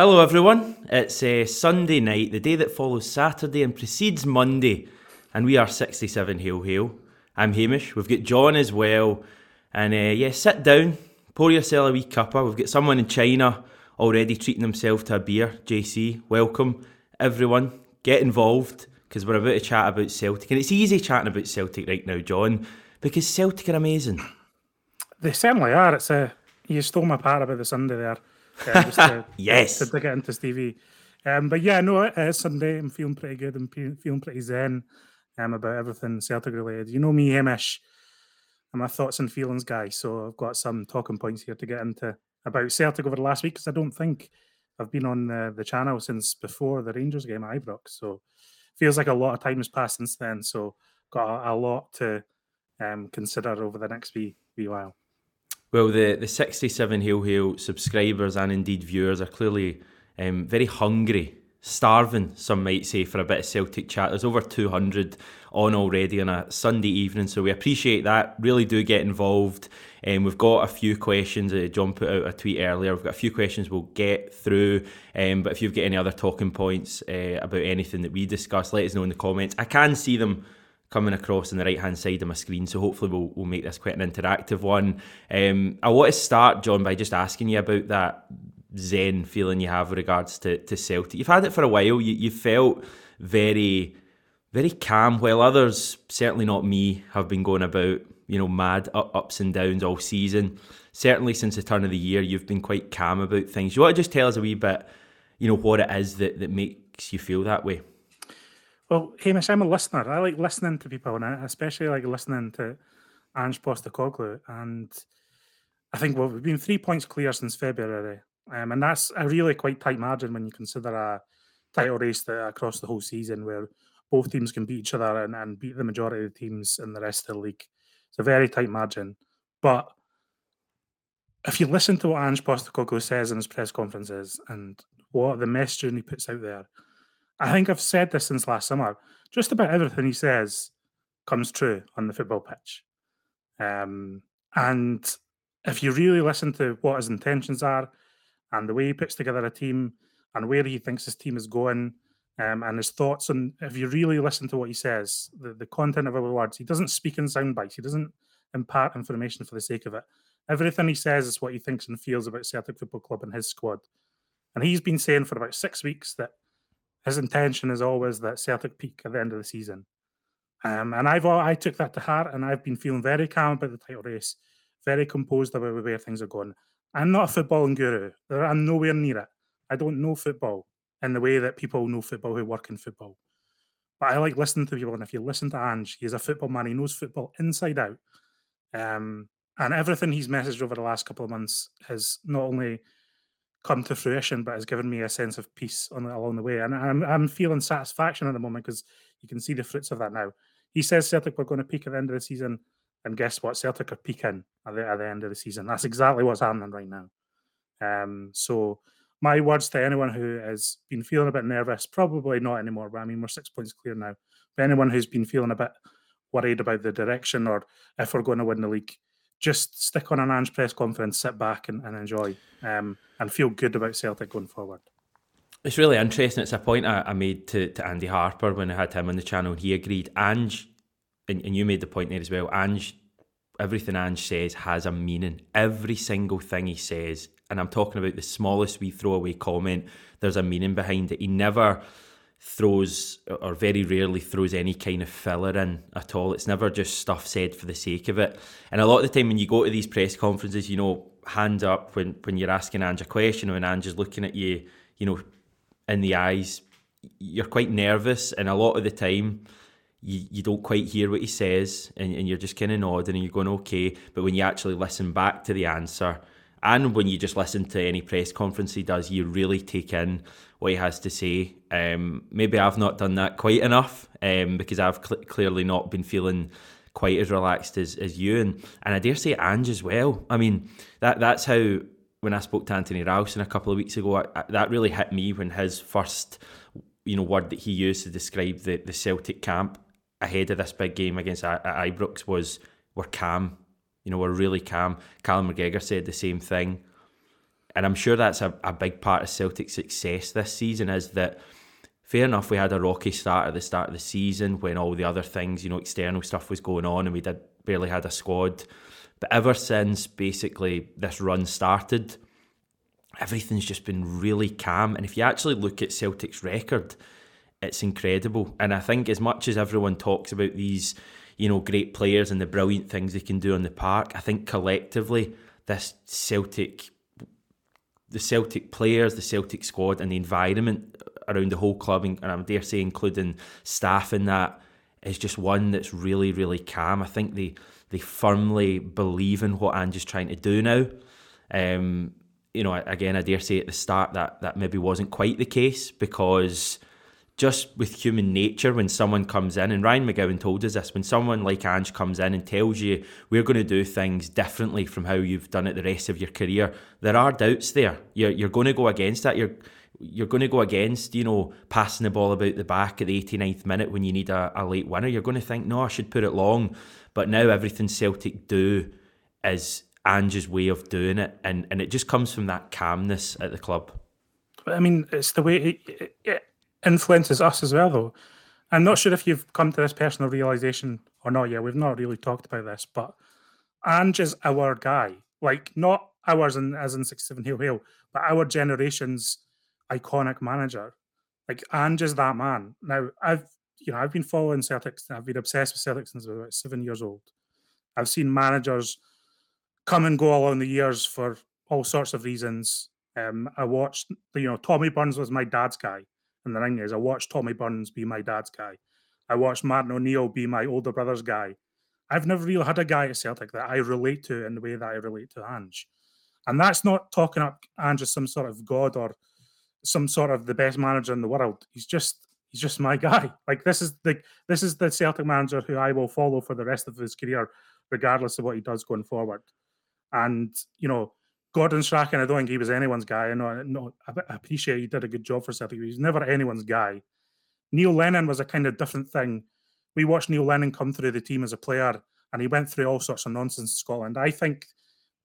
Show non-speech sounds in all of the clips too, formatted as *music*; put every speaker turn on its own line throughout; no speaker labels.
Hello, everyone. It's uh, Sunday night, the day that follows Saturday and precedes Monday, and we are 67 Hail Hail. I'm Hamish. We've got John as well. And uh, yeah, sit down, pour yourself a wee cuppa. We've got someone in China already treating himself to a beer. JC, welcome. Everyone, get involved because we're about to chat about Celtic. And it's easy chatting about Celtic right now, John, because Celtic are amazing.
They certainly are. It's a you stole my part about the Sunday there. Uh, just *laughs* to,
yes.
To, to get into Stevie. Um, but yeah, no, it is Sunday. I'm feeling pretty good. I'm fe- feeling pretty zen um, about everything Celtic related. You know me, Hamish. I'm a thoughts and feelings guy, so I've got some talking points here to get into about Celtic over the last week because I don't think I've been on the, the channel since before the Rangers game at Ibrox. So feels like a lot of time has passed since then. So got a, a lot to um, consider over the next wee, wee while.
Well, the, the 67 Hail Hail subscribers and indeed viewers are clearly um, very hungry, starving, some might say, for a bit of Celtic chat. There's over 200 on already on a Sunday evening, so we appreciate that. Really do get involved. Um, we've got a few questions. Uh, John put out a tweet earlier. We've got a few questions we'll get through. Um, but if you've got any other talking points uh, about anything that we discuss, let us know in the comments. I can see them coming across on the right hand side of my screen. So hopefully we'll, we'll make this quite an interactive one. Um, I want to start, John, by just asking you about that zen feeling you have with regards to, to Celtic. You've had it for a while. You, you felt very, very calm, while others, certainly not me, have been going about, you know, mad ups and downs all season. Certainly since the turn of the year, you've been quite calm about things. You want to just tell us a wee bit, you know, what it is that, that makes you feel that way?
Well, Hamish, I'm a listener. I like listening to people, and I especially like listening to Ange Postecoglou. And I think well, we've been three points clear since February, um, and that's a really quite tight margin when you consider a title race that across the whole season, where both teams can beat each other and, and beat the majority of the teams in the rest of the league. It's a very tight margin, but if you listen to what Ange Postecoglou says in his press conferences and what the messaging he puts out there I think I've said this since last summer. Just about everything he says comes true on the football pitch. Um, and if you really listen to what his intentions are and the way he puts together a team and where he thinks his team is going um, and his thoughts, and if you really listen to what he says, the, the content of his words, he doesn't speak in sound bites. He doesn't impart information for the sake of it. Everything he says is what he thinks and feels about Celtic Football Club and his squad. And he's been saying for about six weeks that his intention is always that Celtic peak at the end of the season. Um, and I've I took that to heart, and I've been feeling very calm about the title race, very composed about where things are going. I'm not a footballing guru. I'm nowhere near it. I don't know football in the way that people know football who work in football. But I like listening to people, and if you listen to Ange, he's a football man. He knows football inside out. Um, and everything he's messaged over the last couple of months has not only come to fruition, but has given me a sense of peace on along the way. And I'm I'm feeling satisfaction at the moment because you can see the fruits of that now. He says Celtic were going to peak at the end of the season, and guess what? Celtic are peaking at the, at the end of the season. That's exactly what's happening right now. Um, so my words to anyone who has been feeling a bit nervous, probably not anymore, but I mean we're six points clear now. But anyone who's been feeling a bit worried about the direction or if we're going to win the league, just stick on an Ange press conference, sit back and, and enjoy, um, and feel good about Celtic going forward.
It's really interesting. It's a point I, I made to, to Andy Harper when I had him on the channel, and he agreed. Ange, and, and you made the point there as well. Ange, everything Ange says has a meaning. Every single thing he says, and I'm talking about the smallest wee throwaway comment. There's a meaning behind it. He never throws or very rarely throws any kind of filler in at all. It's never just stuff said for the sake of it. And a lot of the time when you go to these press conferences, you know, hand up when, when you're asking Ange a question when Ange is looking at you, you know, in the eyes, you're quite nervous and a lot of the time you, you don't quite hear what he says and, and you're just kind of nodding and you're going okay. But when you actually listen back to the answer, and when you just listen to any press conference he does, you really take in what he has to say. Um, maybe I've not done that quite enough um, because I've cl- clearly not been feeling quite as relaxed as, as you and and I dare say Ange as well. I mean that that's how when I spoke to Anthony Ralston a couple of weeks ago, I, I, that really hit me when his first you know word that he used to describe the, the Celtic camp ahead of this big game against I- Ibrox was we're calm. You know, we're really calm. Callum McGregor said the same thing And I'm sure that's a, a big part of Celtic's success this season is that fair enough, we had a rocky start at the start of the season when all the other things, you know, external stuff was going on and we did barely had a squad. But ever since basically this run started, everything's just been really calm. And if you actually look at Celtic's record, it's incredible. And I think as much as everyone talks about these, you know, great players and the brilliant things they can do on the park, I think collectively this Celtic the Celtic players, the Celtic squad and the environment around the whole club and I dare say including staff in that is just one that's really, really calm. I think they they firmly believe in what Ange's trying to do now. Um, you know, again, I dare say at the start that that maybe wasn't quite the case because just with human nature, when someone comes in, and Ryan McGowan told us this, when someone like Ange comes in and tells you we're going to do things differently from how you've done it the rest of your career, there are doubts there. You're, you're going to go against that. You're you're going to go against, you know, passing the ball about the back at the 89th minute when you need a, a late winner. You're going to think, no, I should put it long. But now everything Celtic do is Ange's way of doing it, and and it just comes from that calmness at the club.
I mean, it's the way it, it influences us as well, though. I'm not sure if you've come to this personal realization or not yet. We've not really talked about this, but Ange is our guy. Like not ours in, as in six seven hail hail, but our generation's iconic manager. Like Ange is that man. Now I've you know I've been following Celtics. I've been obsessed with Celtics since I was about seven years old. I've seen managers come and go along the years for all sorts of reasons. Um, I watched, you know, Tommy Burns was my dad's guy in the nineties. I watched Tommy Burns be my dad's guy. I watched Martin O'Neill be my older brother's guy. I've never really had a guy at Celtic that I relate to in the way that I relate to Ange. And that's not talking up Ange as some sort of god or some sort of the best manager in the world. He's just he's just my guy. *laughs* Like this is the this is the Celtic manager who I will follow for the rest of his career, regardless of what he does going forward. And you know, Gordon Strachan, I don't think he was anyone's guy. I know, no, I appreciate he did a good job for Celtic. He's never anyone's guy. Neil Lennon was a kind of different thing. We watched Neil Lennon come through the team as a player, and he went through all sorts of nonsense in Scotland. I think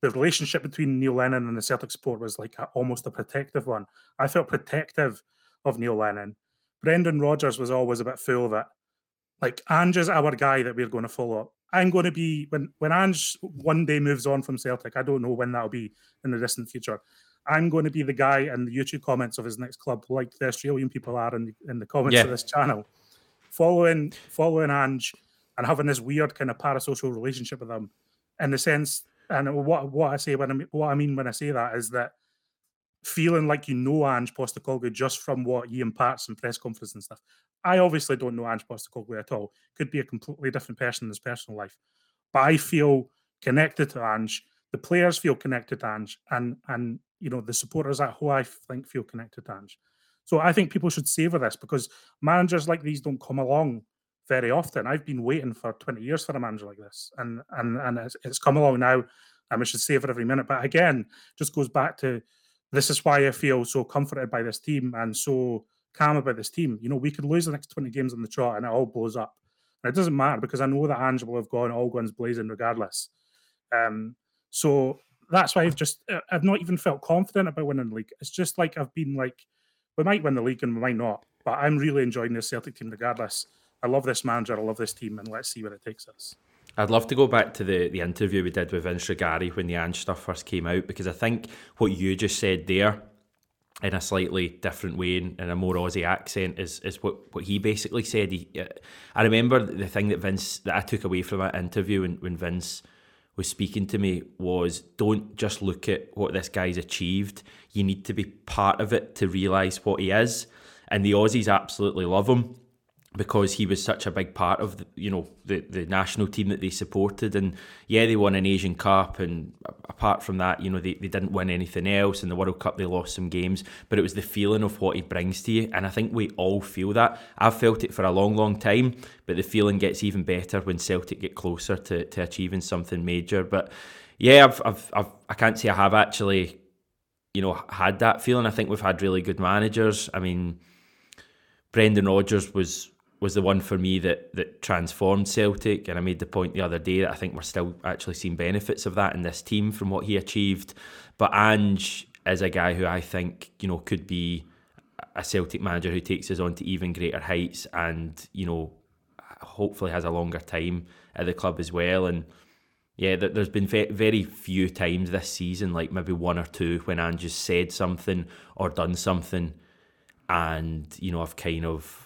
the relationship between Neil Lennon and the Celtic support was like a, almost a protective one. I felt protective of Neil Lennon. Brendan Rodgers was always a bit full of it. Like Ange is our guy that we're going to follow up. I'm going to be when when Ange one day moves on from Celtic. I don't know when that'll be in the distant future. I'm going to be the guy in the YouTube comments of his next club, like the Australian people are in the, in the comments yeah. of this channel, following following Ange and having this weird kind of parasocial relationship with him, in the sense and what what I say when I what I mean when I say that is that feeling like you know Ange Postecoglou just from what he imparts in press conferences and stuff. I obviously don't know Ange Postecoglou at all. Could be a completely different person in his personal life, but I feel connected to Ange. The players feel connected to Ange, and and you know the supporters at who I think feel connected to Ange. So I think people should savor this because managers like these don't come along very often. I've been waiting for 20 years for a manager like this, and and and it's, it's come along now, and we should savor every minute. But again, just goes back to this is why I feel so comforted by this team and so calm about this team. You know, we could lose the next 20 games on the trot and it all blows up. And it doesn't matter because I know that will have gone all guns blazing regardless. Um, so that's why I've just uh, I've not even felt confident about winning the league. It's just like I've been like, we might win the league and we might not, but I'm really enjoying this Celtic team regardless. I love this manager. I love this team, and let's see where it takes us.
I'd love to go back to the, the interview we did with Vince Rugari when the Ange stuff first came out because I think what you just said there in a slightly different way and in a more Aussie accent is is what, what he basically said. He, uh, I remember the thing that Vince that I took away from that interview when, when Vince was speaking to me was don't just look at what this guy's achieved. You need to be part of it to realise what he is. And the Aussies absolutely love him because he was such a big part of the, you know the the national team that they supported. And yeah they won an Asian Cup and apart from that you know they, they didn't win anything else in the World Cup. They lost some games but it was the feeling of what he brings to you. And I think we all feel that. I've felt it for a long long time but the feeling gets even better when Celtic get closer to, to achieving something major. But yeah I've, I've, I've I can't say I have actually you know had that feeling. I think we've had really good managers. I mean Brendan Rodgers was was the one for me that that transformed Celtic. And I made the point the other day that I think we're still actually seeing benefits of that in this team from what he achieved. But Ange, is a guy who I think you know could be a Celtic manager who takes us on to even greater heights, and you know hopefully has a longer time at the club as well. And yeah, there's been very few times this season, like maybe one or two, when Ange just said something or done something, and you know I've kind of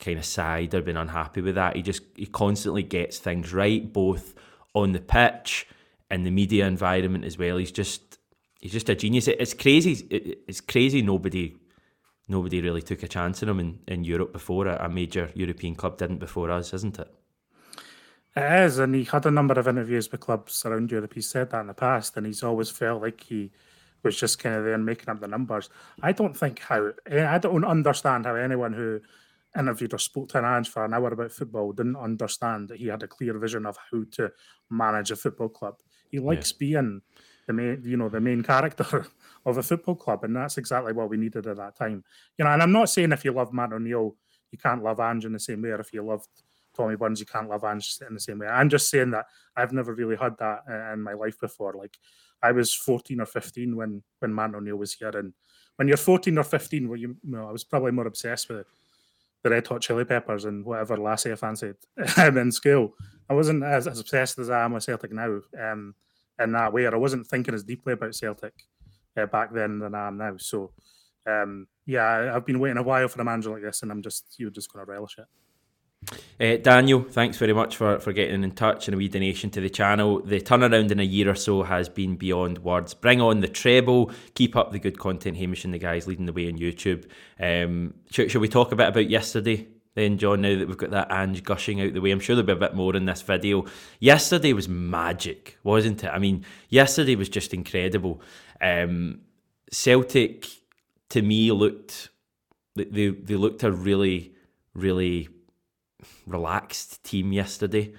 kind of sighed or been unhappy with that. He just he constantly gets things right, both on the pitch and the media environment as well. He's just he's just a genius. It's crazy. It's crazy. Nobody nobody really took a chance on him in, in Europe before. A major European club didn't before us, isn't it?
It is, and he had a number of interviews with clubs around Europe. He said that in the past, and he's always felt like he was just kind of there making up the numbers. I don't think how eh, I don't understand how anyone who interviewed or spoke to an Ange for an hour about football didn't understand that he had a clear vision of how to manage a football club. He likes yeah. being the main, you know, the main *laughs* character of a football club, and that's exactly what we needed at that time. You know, and I'm not saying if you love Matt O'Neill, you can't love Ange in the same way, or if you loved Tommy Burns, you can't love Ange in the same way. I'm just saying that I've never really had that in my life before. Like I was 14 or 15 when when Matt O'Neill was here, and when you're 14 or 15, well, you, you know, I was probably more obsessed with the Red Hot Chili Peppers and whatever Lassie I fancied *laughs* in school. I wasn't as, as, obsessed as I am with Celtic now. Um, in that way, or I wasn't thinking as deeply about Celtic uh, back then than I am now. So, um, yeah, I've been waiting a while for a manager like this, and I'm just you're just going to relish it.
Uh, Daniel, thanks very much for, for getting in touch and a wee donation to the channel. The turnaround in a year or so has been beyond words. Bring on the treble, keep up the good content, Hamish and the guys leading the way on YouTube. Um, should, should we talk a bit about yesterday? Then, John, now that we've got that Ange gushing out the way, I'm sure there'll be a bit more in this video. Yesterday was magic, wasn't it? I mean, yesterday was just incredible. Um, Celtic, to me, looked they they looked a really, really relaxed team yesterday.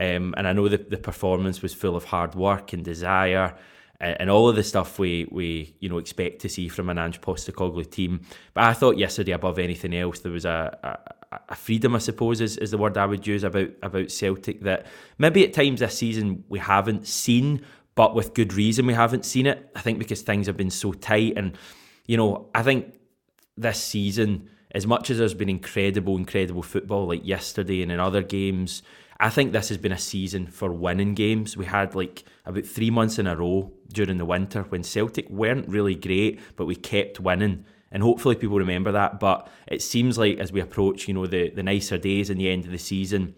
Um, and I know that the performance was full of hard work and desire and, and all of the stuff we we you know expect to see from an Ange Postecoglou team. But I thought yesterday, above anything else, there was a, a, a freedom, I suppose, is, is the word I would use about about Celtic that maybe at times this season we haven't seen, but with good reason we haven't seen it. I think because things have been so tight, and you know, I think this season as much as there's been incredible, incredible football like yesterday and in other games, I think this has been a season for winning games. We had like about three months in a row during the winter when Celtic weren't really great, but we kept winning. And hopefully people remember that. But it seems like as we approach, you know, the, the nicer days and the end of the season,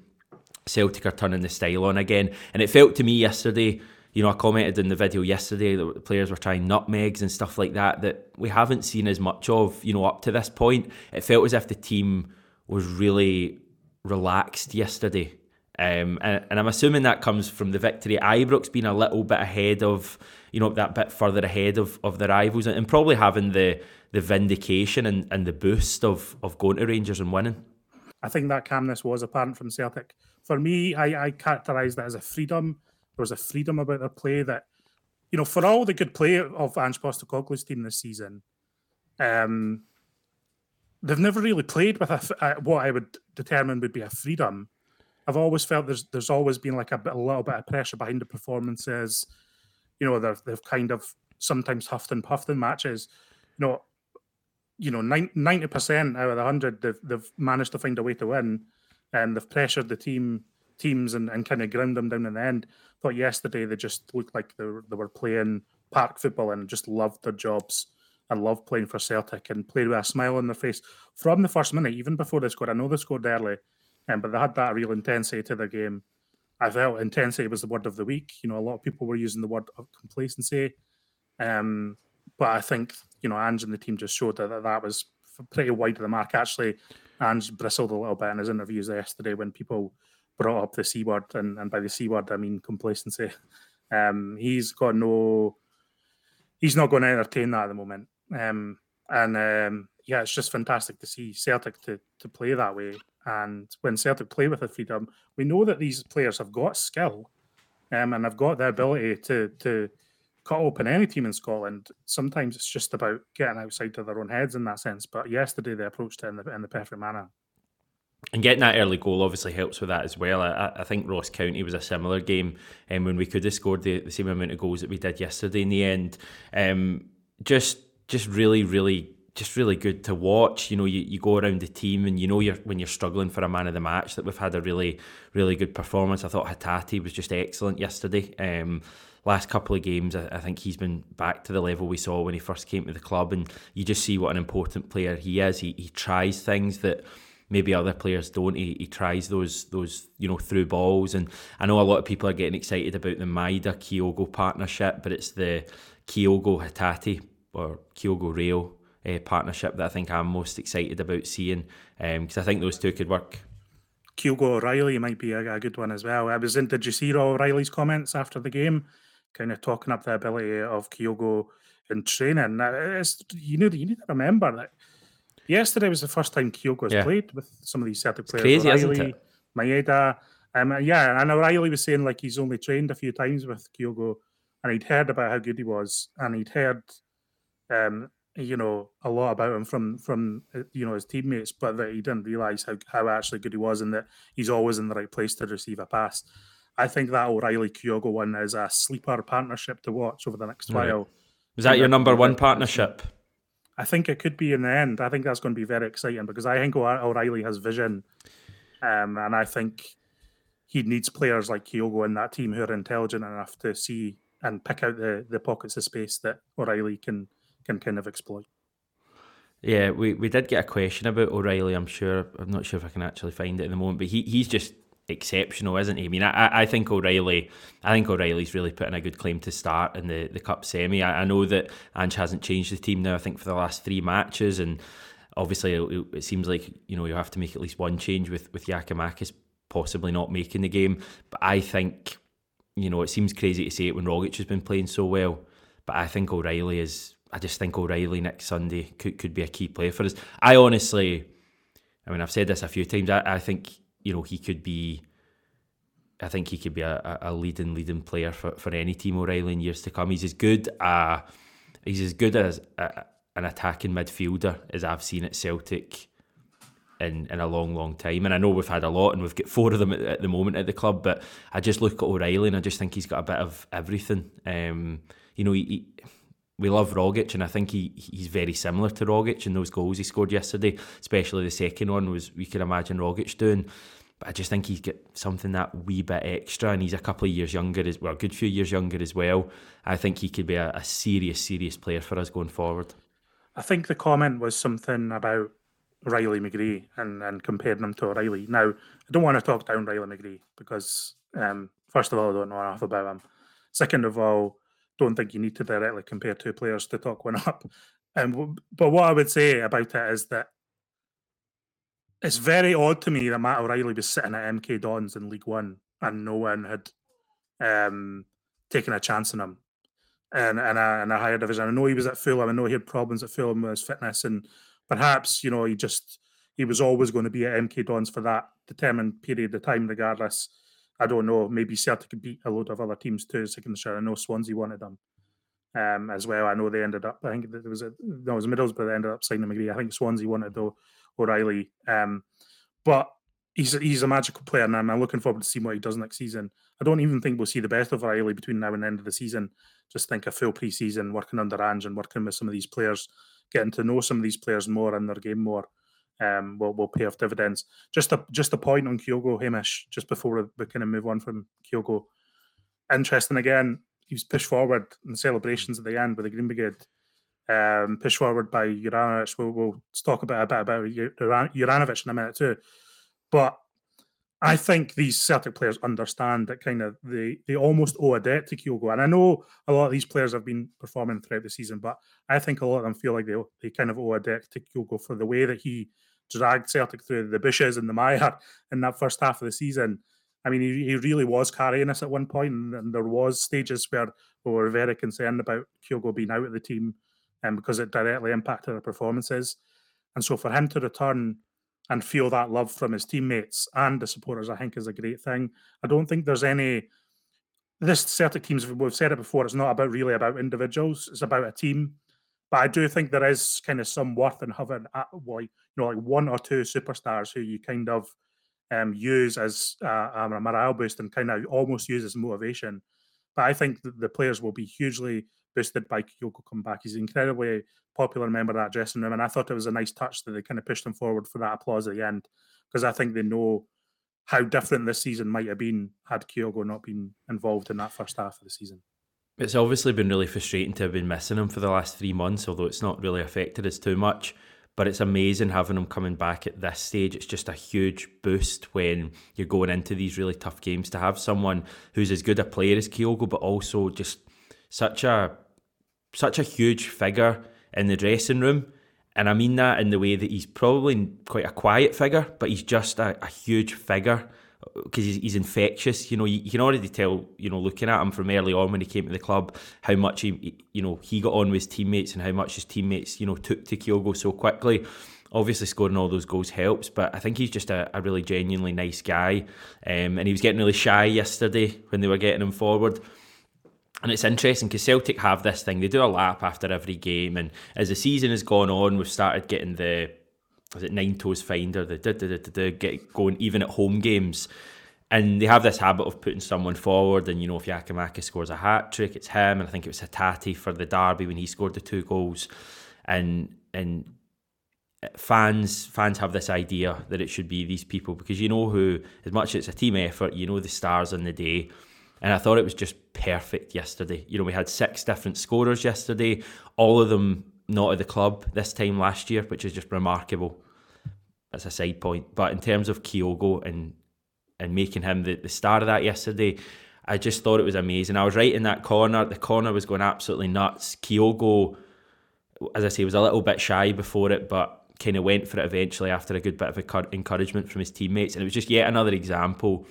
Celtic are turning the style on again. And it felt to me yesterday you know, I commented in the video yesterday that the players were trying nutmegs and stuff like that that we haven't seen as much of, you know, up to this point. It felt as if the team was really relaxed yesterday. Um, and, and, I'm assuming that comes from the victory. Ibrox being a little bit ahead of, you know, that bit further ahead of, of the rivals and, and probably having the the vindication and, and the boost of, of going to Rangers and winning.
I think that calmness was apparent from Celtic. For me, I, I characterised it as a freedom there was a freedom about their play that, you know, for all the good play of Ange Postecoglou's team this season, um, they've never really played with a, a, what I would determine would be a freedom. I've always felt there's there's always been like a, bit, a little bit of pressure behind the performances. You know, they've they've kind of sometimes huffed and puffed in matches. You know, you know, ninety percent out of the hundred, they've they've managed to find a way to win, and they've pressured the team teams and, and kind of ground them down in the end. I Thought yesterday they just looked like they were, they were playing park football and just loved their jobs and loved playing for Celtic and played with a smile on their face from the first minute, even before they scored. I know they scored early, um, but they had that real intensity to their game. I felt intensity was the word of the week. You know, a lot of people were using the word of complacency. Um, but I think, you know, Ange and the team just showed that that, that was pretty wide of the mark. Actually, Ange bristled a little bit in his interviews yesterday when people brought up the C word, and, and by the C word, I mean complacency. Um, he's got no, he's not going to entertain that at the moment. Um, and um, yeah, it's just fantastic to see Celtic to, to play that way. And when Celtic play with a freedom, we know that these players have got skill um, and have got the ability to to cut open any team in Scotland. Sometimes it's just about getting outside of their own heads in that sense. But yesterday they approached it in the, in the perfect manner.
And getting that early goal obviously helps with that as well. I, I think Ross County was a similar game um, when we could have scored the, the same amount of goals that we did yesterday in the end. Um, just just really, really just really good to watch. You know, you, you go around the team and you know you're when you're struggling for a man of the match that we've had a really, really good performance. I thought Hatate was just excellent yesterday. Um, last couple of games, I, I, think he's been back to the level we saw when he first came to the club, and you just see what an important player he is. He he tries things that maybe other players don't. He, he tries those those you know through balls, and I know a lot of people are getting excited about the Maeda Kyogo partnership, but it's the Kyogo Hatate or Kyogo Rail uh, partnership that I think I'm most excited about seeing because um, I think those two could work.
Kyogo O'Reilly might be a, a, good one as well. I was in. Did you see O'Reilly's comments after the game, kind of talking up the ability of Kyogo in training? It's, you need you need to remember that yesterday was the first time Kyogo has yeah. played with some of these Celtic players.
It's crazy, O'Reilly, isn't it?
Maeda. Um, yeah, and O'Reilly was saying like he's only trained a few times with Kyogo, and he'd heard about how good he was, and he'd heard um, you know a lot about him from from uh, you know his teammates, but that he didn't realize how, how actually good he was, and that he's always in the right place to receive a pass. I think that O'Reilly Kyogo one is a sleeper partnership to watch over the next right. while.
Is that your number one partnership?
I think it could be in the end. I think that's going to be very exciting because I think O'Reilly has vision, um, and I think he needs players like Kyogo in that team who are intelligent enough to see and pick out the the pockets of space that O'Reilly can can kind of exploit.
Yeah, we, we did get a question about O'Reilly. I'm sure I'm not sure if I can actually find it in the moment, but he he's just exceptional, isn't he? I mean, I, I think O'Reilly, I think O'Reilly's really putting a good claim to start in the, the cup semi. I, I know that Ange hasn't changed the team now. I think for the last three matches, and obviously it, it seems like you know you have to make at least one change with with Giakoumakis possibly not making the game. But I think you know it seems crazy to say it when Rogic has been playing so well, but I think O'Reilly is I just think O'Reilly next Sunday could, could be a key player for us. I honestly, I mean, I've said this a few times. I, I think you know he could be. I think he could be a, a leading leading player for, for any team O'Reilly in years to come. He's as good uh, he's as good as a, an attacking midfielder as I've seen at Celtic in, in a long, long time. And I know we've had a lot and we've got four of them at, at the moment at the club, but I just look at O'Reilly and I just think he's got a bit of everything. Um, you know, he, he we love Rogic, and I think he he's very similar to Rogic in those goals he scored yesterday. Especially the second one was we could imagine Rogic doing. But I just think he's got something that wee bit extra, and he's a couple of years younger as well, a good few years younger as well. I think he could be a, a serious, serious player for us going forward.
I think the comment was something about Riley McGree and, and comparing him to O'Reilly. Now, I don't want to talk down Riley McGree because, um, first of all, I don't know enough about him. Second of all, don't think you need to directly compare two players to talk one *laughs* up. And but what I would say about it is that it's very odd to me that Matt O'Reilly was sitting at MK Dons in League One and no one had um, taken a chance on him in, a, in a higher division. I know he was at Fulham. I know he had problems at Fulham with his fitness, and perhaps you know he just he was always going to be at MK Dons for that determined period of time, regardless. I don't know. Maybe Celtic could beat a load of other teams too. Second share. I know Swansea wanted them um, as well. I know they ended up. I think there was a no, it was Middlesbrough that ended up signing McGree. I think Swansea wanted though O'Reilly. Um, but he's he's a magical player, and I'm looking forward to seeing what he does next season. I don't even think we'll see the best of O'Reilly between now and the end of the season. Just think a full pre-season, working under Ange and working with some of these players, getting to know some of these players more and their game more um, will will pay off dividends. Just a just a point on Kyogo Hamish, just before we, kind of move on from Kyogo. Interesting again, he was pushed forward in the celebrations at the end with the Green Brigade. Um, pushed forward by Juranovic. We'll, we'll talk about a bit about Juranovic in a minute too. But I think these Celtic players understand that kind of they they almost owe a debt to Kyogo. And I know a lot of these players have been performing throughout the season, but I think a lot of them feel like they they kind of owe a debt to Kyogo for the way that he dragged Celtic through the bushes and the mire in that first half of the season. I mean, he, he really was carrying us at one point, and, and there was stages where we were very concerned about Kyogo being out of the team, and um, because it directly impacted our performances. And so for him to return and feel that love from his teammates and the supporters, I think is a great thing. I don't think there's any. This Celtic teams, we've said it before, it's not about really about individuals; it's about a team. But I do think there is kind of some worth in having, you know, like one or two superstars who you kind of um, use as uh, a morale boost and kind of almost use as motivation. But I think the players will be hugely boosted by Kyogo come back. He's an incredibly popular member of that dressing room, and I thought it was a nice touch that they kind of pushed him forward for that applause at the end because I think they know how different this season might have been had Kyogo not been involved in that first half of the season.
It's obviously been really frustrating to have been missing him for the last three months, although it's not really affected us too much. But it's amazing having him coming back at this stage. It's just a huge boost when you're going into these really tough games to have someone who's as good a player as Kyogo, but also just such a such a huge figure in the dressing room. And I mean that in the way that he's probably quite a quiet figure, but he's just a, a huge figure because he's, he's infectious. You know, you, you, can already tell, you know, looking at him from early on when he came to the club, how much he, you know, he got on with his teammates and how much his teammates, you know, took to Kyogo so quickly. Obviously, scoring all those goals helps, but I think he's just a, a really genuinely nice guy. Um, and he was getting really shy yesterday when they were getting him forward. And it's interesting because Celtic have this thing, they do a lap after every game. And as the season has gone on, we've started getting the is it nine toes finder, the da, da, da, da, get going even at home games. And they have this habit of putting someone forward, and you know if Giakoumakis scores a hat trick, it's him. And I think it was Hatate for the derby when he scored the two goals. And and fans fans have this idea that it should be these people because you know who, as much as it's a team effort, you know the stars on the day. And I thought it was just perfect yesterday. You know, we had six different scorers yesterday, all of them not at the club this time last year, which is just remarkable. That's a side point. But in terms of Kyogo and and making him the, the star of that yesterday, I just thought it was amazing. I was right in that corner. The corner was going absolutely nuts. Kyogo, as I say, was a little bit shy before it, but kind of went for it eventually after a good bit of encouragement from his teammates. And it was just yet another example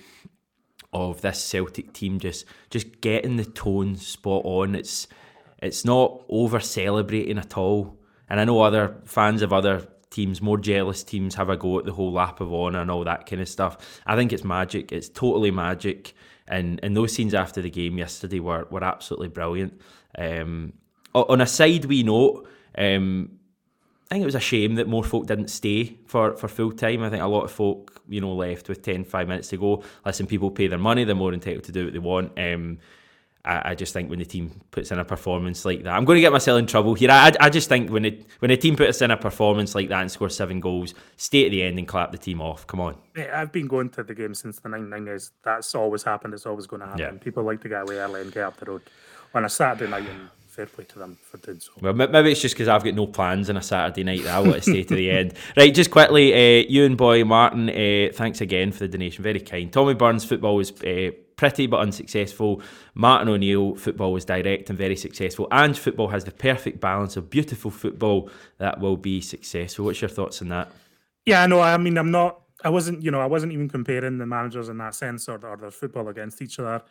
of this Celtic team just just getting the tone spot on. It's it's not over celebrating at all. And I know other fans of other teams, more jealous teams, have a go at the whole lap of honour and all that kind of stuff. I think it's magic. It's totally magic. And and those scenes after the game yesterday were were absolutely brilliant. Um, on a side we note, um, I think it was a shame that more folk didn't stay for, for full time. I think a lot of folk, you know, left with 10, 5 minutes to go. Listen, people pay their money, they're more entitled to do what they want. Um, I, I, just think when the team puts in a performance like that, I'm going to get myself in trouble here. I, I just think when it when a team puts in a performance like that and scores seven goals, stay at the end and clap the team off. Come on.
I've been going to the game since the 99 That's always happened. It's always going to happen. Yeah. People like to get away early and get up the road on a Saturday night and fair play to them for doing so.
Well, maybe it's just because I've got no plans on a Saturday night that I want to stay to the *laughs* end. Right, just quickly, uh, you and boy Martin, uh, thanks again for the donation. Very kind. Tommy Burns, football was uh, pretty but unsuccessful. Martin O'Neill, football was direct and very successful. And football has the perfect balance of beautiful football that will be successful. What's your thoughts on that?
Yeah, no, I mean, I'm not, I wasn't, you know, I wasn't even comparing the managers in that sense or, or their football against each other.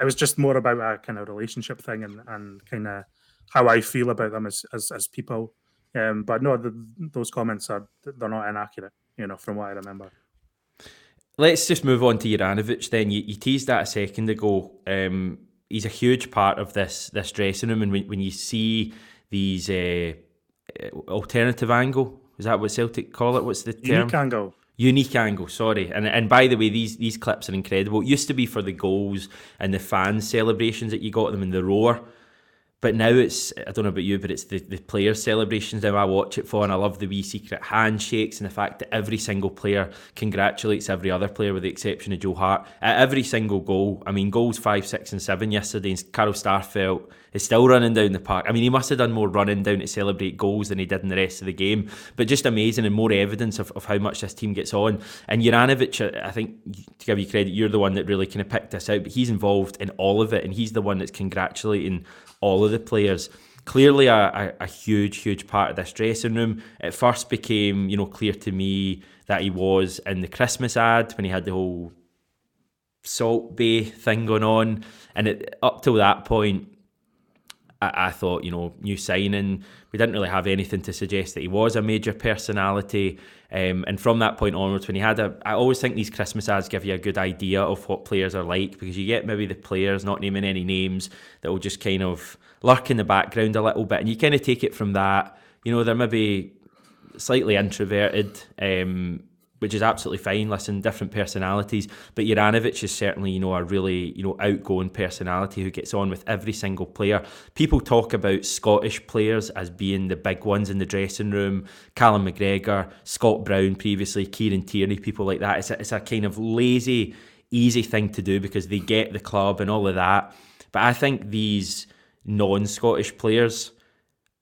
It was just more about a kind of relationship thing and, and kind of how I feel about them as, as, as people. Um, but no, the, those comments are, they're not inaccurate, you know, from what I remember.
Let's just move on to Juranovic then. You, you teased that a second ago. Um, he's a huge part of this this dressing room, and when, when you see these uh, alternative angle, is that what Celtic call it? What's the term?
Unique angle.
Unique angle, sorry. And and by the way, these these clips are incredible. It used to be for the goals and the fan celebrations that you got them in the roar. But now it's, I don't know about you, but it's the, the players' celebrations now I watch it for, and I love the wee secret handshakes and the fact that every single player congratulates every other player with the exception of Joe Hart. At every single goal, I mean, goals five, six, and seven yesterday, and Carl Starfelt is still running down the park. I mean, he must have done more running down to celebrate goals than he did in the rest of the game, but just amazing and more evidence of, of how much this team gets on. And Juranovic, uh, I think, to give you credit, you're the one that really kind of picked this out, but he's involved in all of it, and he's the one that's congratulating all of the players. Clearly, a, a, a, huge, huge part of this dressing room. It first became, you know, clear to me that he was in the Christmas ad when he had the whole Salt Bae thing going on, and it, up till that point, I, I thought, you know, new signing. We didn't really have anything to suggest that he was a major personality. Um, and from that point onwards, when he had a, I always think these Christmas ads give you a good idea of what players are like because you get maybe the players not naming any names that will just kind of lurk in the background a little bit, and you kind of take it from that. You know, they're maybe slightly introverted. Um, which is absolutely fine. Listen, different personalities, but Juranovic is certainly, you know, a really, you know, outgoing personality who gets on with every single player. People talk about Scottish players as being the big ones in the dressing room. Callum McGregor, Scott Brown previously, Kieran Tierney, people like that. It's a, it's a kind of lazy, easy thing to do because they get the club and all of that. But I think these non-Scottish players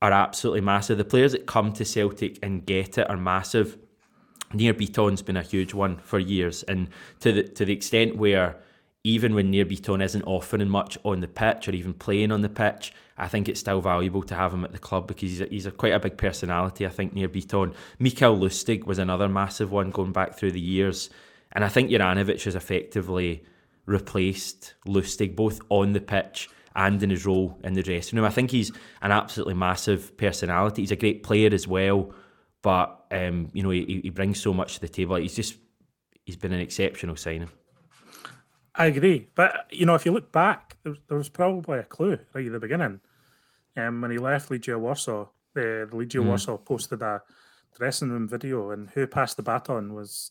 are absolutely massive. The players that come to Celtic and get it are massive. Nir Bitton's been a huge one for years, and to the to the extent where even when Nir Bitton isn't offering much on the pitch or even playing on the pitch, I think it's still valuable to have him at the club because he's a, he's a quite a big personality. I think Nir Bitton, Mikael Lustig was another massive one going back through the years, and I think Juranovic has effectively replaced Lustig both on the pitch and in his role in the dressing room. I think he's an absolutely massive personality. He's a great player as well. But um, you know, he, he brings so much to the table. He's just he's been an exceptional signing.
I agree, but you know, if you look back, there, there was probably a clue right at the beginning. Um, when he left Legia Warsaw, the, the Legia mm. Warsaw posted a dressing room video, and who passed the baton was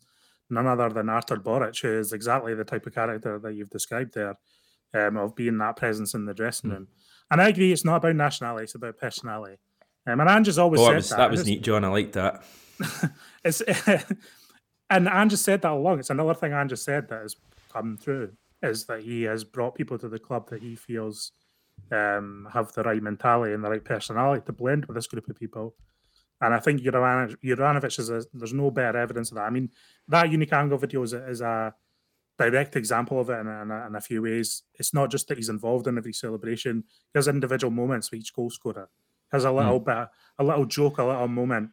none other than Artur Boruc, who is exactly the type of character that you've described there, um, of being that presence in the dressing mm. room. And I agree, it's not about nationality; it's about personality. Um, and Ange has always oh, said
was,
that.
That was neat, John. I like that. *laughs*
it's *laughs* and Ange said that along. It's another thing Ange said that has come through is that he has brought people to the club that he feels um, have the right mentality and the right personality to blend with this group of people. And I think Juranovic is a, there's no better evidence of that. I mean, that unique angle video is a, is a direct example of it in a, in, a, in a, few ways. It's not just that he's involved in every celebration. There's individual moments with each goal scorer has a little mm. bit, a little joke, a little moment,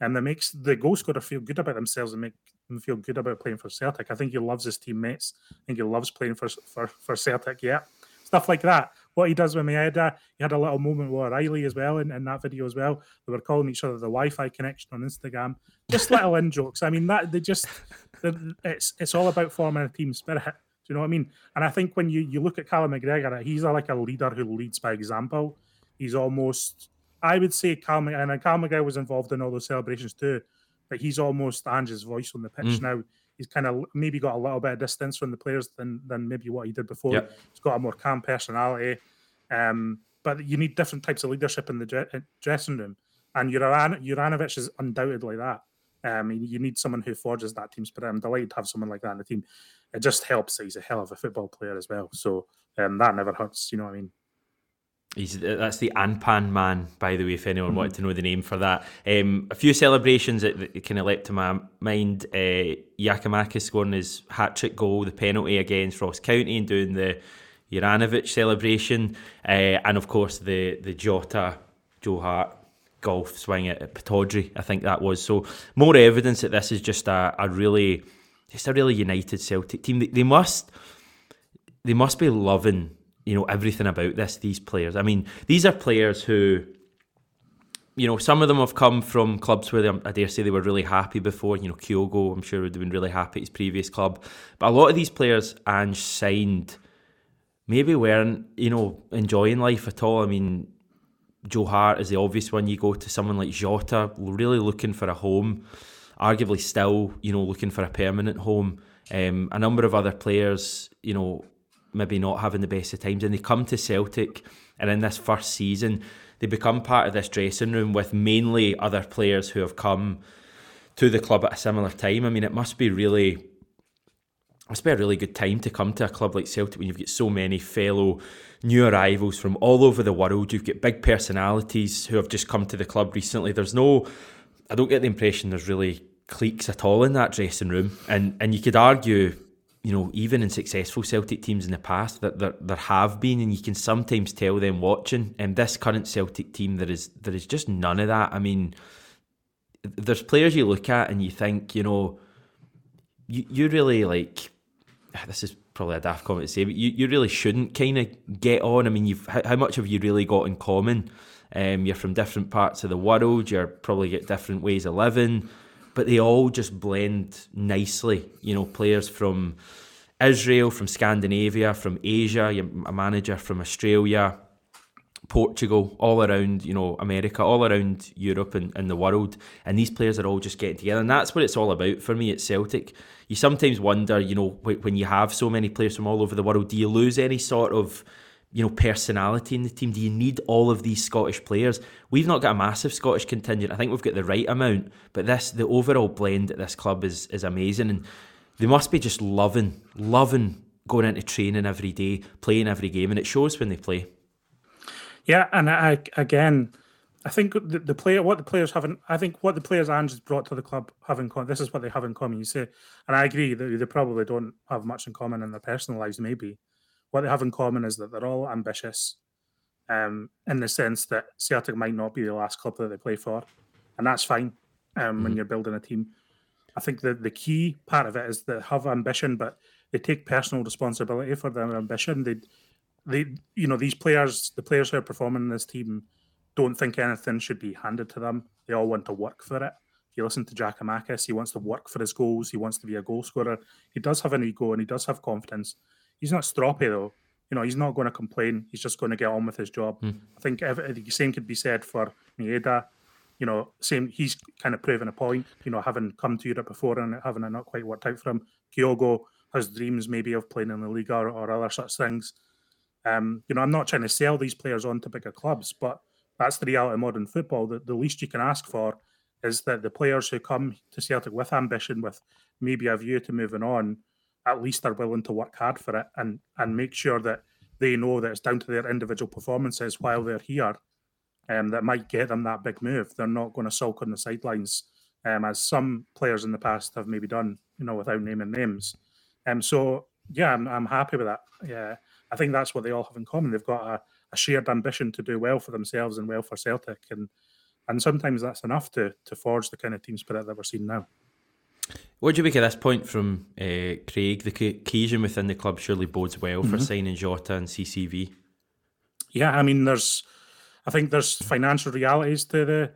and that makes the goal scorer feel good about themselves and make them feel good about playing for Celtic. I think he loves his teammates. I think he loves playing for for, for Celtic. Yeah, stuff like that. What he does with Maeda, he had a little moment with Riley as well in, in that video as well. They were calling each other the Wi-Fi connection on Instagram. Just little in jokes. I mean, that they just it's it's all about forming a team spirit. Do you know what I mean? And I think when you you look at Callum McGregor, he's like a leader who leads by example. He's almost I would say Cal and Cal McGregor was involved in all those celebrations too, but he's almost Ange's voice on the pitch mm. now. He's kind of maybe got a little bit of distance from the players than than maybe what he did before. Yep. He's got a more calm personality, um, but you need different types of leadership in the dressing room, and Uran- is undoubtedly that. Um, you need someone who forges that team spirit. I'm delighted to have someone like that in the team. It just helps that he's a hell of a football player as well. So um, that never hurts. You know what I mean?
He's that's the Anpanman, by the way. If anyone mm-hmm. wanted to know the name for that, um, a few celebrations that, that kind of leapt to my mind. Uh, Giakoumakis scoring his hat trick goal, the penalty against Ross County, and doing the Juranovic celebration, uh, and of course the the Jota Joe Hart golf swing at, at Pittodrie. I think that was so. More evidence that this is just a, a really, just a really united Celtic team. They, they must, they must be loving you know everything about this. These players. I mean, these are players who, you know, some of them have come from clubs where they, I dare say they were really happy before. You know, Kyogo, I'm sure would have been really happy at his previous club. But a lot of these players Ange signed maybe weren't you know enjoying life at all. I mean, Joe Hart is the obvious one. You go to someone like Jota, really looking for a home, arguably still you know looking for a permanent home. Um, a number of other players, you know, maybe not having the best of times, and they come to Celtic, and in this first season, they become part of this dressing room with mainly other players who have come to the club at a similar time. I mean, it must be really, must be a really good time to come to a club like Celtic when you've got so many fellow new arrivals from all over the world. You've got big personalities who have just come to the club recently. There's no, I don't get the impression there's really cliques at all in that dressing room, and and you could argue you know, even in successful Celtic teams in the past, that there, there have been, and you can sometimes tell them watching. And um, this current Celtic team, there is there is just none of that. I mean, there's players you look at and you think, you know, you you really like. This is probably a daft comment to say, but you, you really shouldn't kind of get on. I mean, you've how, how much have you really got in common? Um, you're from different parts of the world. You're probably get different ways of living but they all just blend nicely. You know, players from Israel, from Scandinavia, from Asia, a manager from Australia, Portugal, all around, you know, America, all around Europe and, and the world. And these players are all just getting together. And that's what it's all about for me at Celtic. You sometimes wonder, you know, when you have so many players from all over the world, do you lose any sort of, you know, personality in the team? Do you need all of these Scottish players? We've not got a massive Scottish contingent. I think we've got the right amount, but this the overall blend at this club is is amazing. And they must be just loving, loving going into training every day, playing every game, and it shows when they play.
Yeah, and I, again, I think the, the player, what the players haven't, I think what the players has brought to the club have in common. This is what they have in common. You say, and I agree that they probably don't have much in common in their personal lives. Maybe what they have in common is that they're all ambitious, um, in the sense that Celtic might not be the last club that they play for, and that's fine. Um, mm-hmm. when you're building a team, I think the the key part of it is that have ambition, but they take personal responsibility for their ambition. They they you know these players the players who are performing in this team don't think anything should be handed to them they all want to work for it if you listen to Giakoumakis he wants to work for his goals he wants to be a goal scorer he does have an ego and he does have confidence he's not stroppy though. You know he's not going to complain. He's just going to get on with his job. Mm. I think the same could be said for Maeda. You know same he's kind of proven a point you know having come to Europe before and having it not quite worked out for him. Kyogo has dreams maybe of playing in the league or, or other such things. Um, you know, I'm not trying to sell these players on to bigger clubs, but that's the reality of modern football. The, the least you can ask for is that the players who come to Celtic with ambition, with maybe a view to moving on, at least are willing to work hard for it and and make sure that they know that it's down to their individual performances while they're here, um, that might get them that big move. They're not going to sulk on the sidelines, um, as some players in the past have maybe done, you know, without naming names. Um, so yeah, I'm, I'm happy with that. Yeah, I think that's what they all have in common. They've got a, a shared ambition to do well for themselves and well for Celtic, and and sometimes that's enough to to forge the kind of team spirit that we're seeing now.
What do you make at this point from uh, Craig? The cohesion within the club surely bodes well mm-hmm. for signing Jota and CCV.
Yeah, I mean, there's, I think there's financial realities to the